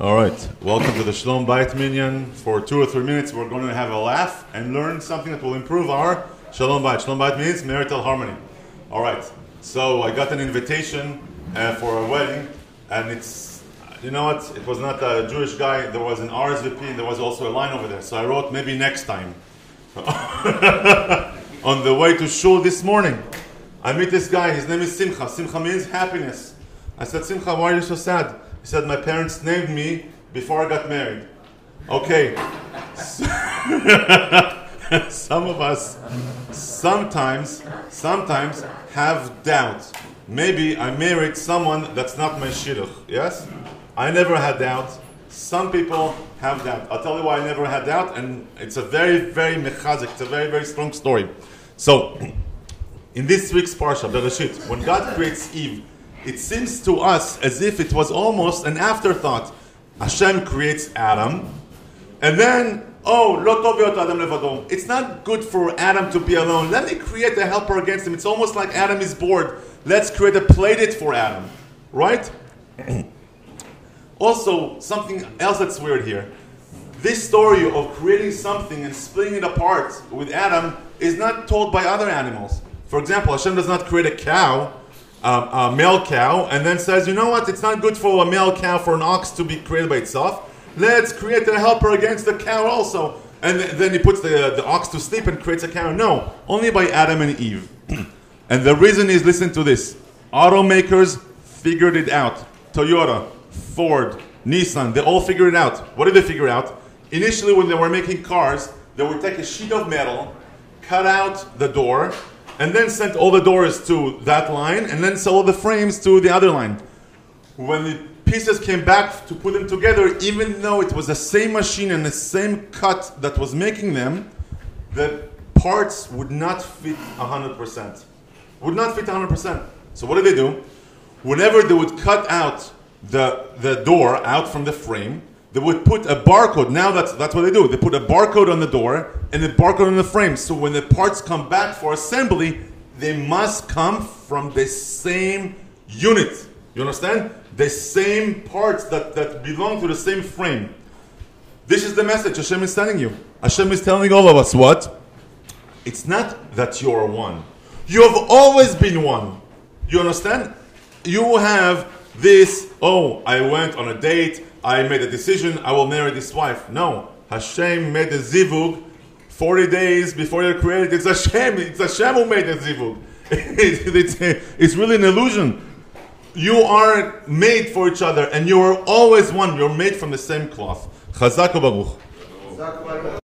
right, welcome to the Shalom Bait Minyan. For two or three minutes, we're going to have a laugh and learn something that will improve our Shalom Bait. Shalom Bait means marital harmony. All right, so I got an invitation uh, for a wedding, and it's, you know what, it was not a Jewish guy, there was an RSVP, and there was also a line over there. So I wrote, maybe next time. On the way to shul this morning, I meet this guy, his name is Simcha. Simcha means happiness. I said, Simcha, why are you so sad? Said, My parents named me before I got married. Okay. Some of us sometimes, sometimes have doubt. Maybe I married someone that's not my shidduch. Yes? I never had doubt. Some people have doubt. I'll tell you why I never had doubt, and it's a very, very mechazik, it's a very, very strong story. So, in this week's Parsha, Bereshit, when God creates Eve, it seems to us as if it was almost an afterthought. Hashem creates Adam, and then, oh, lo tov להיות Adam levado. It's not good for Adam to be alone. Let me create a helper against him. It's almost like Adam is bored. Let's create a playdate for Adam, right? also, something else that's weird here. This story of creating something and splitting it apart with Adam is not told by other animals. For example, Hashem does not create a cow a male cow and then says, you know what, it's not good for a male cow for an ox to be created by itself. Let's create a helper against the cow also. And th- then he puts the, the ox to sleep and creates a cow. No, only by Adam and Eve. and the reason is listen to this automakers figured it out. Toyota, Ford, Nissan, they all figured it out. What did they figure out? Initially, when they were making cars, they would take a sheet of metal, cut out the door, and then sent all the doors to that line, and then sell all the frames to the other line. When the pieces came back to put them together, even though it was the same machine and the same cut that was making them, the parts would not fit 100%. Would not fit 100%. So what did they do? Whenever they would cut out the, the door out from the frame, they would put a barcode. Now that's that's what they do. They put a barcode on the door and a barcode on the frame. So when the parts come back for assembly, they must come from the same unit. You understand? The same parts that, that belong to the same frame. This is the message Hashem is telling you. Hashem is telling all of us what? It's not that you're one. You have always been one. You understand? You have this, oh, I went on a date, I made a decision, I will marry this wife. No. Hashem made the zivug 40 days before you're created. It's Hashem. It's Hashem who made the zivug. it's, it's really an illusion. You are made for each other and you are always one. You're made from the same cloth. Chazak Baruch.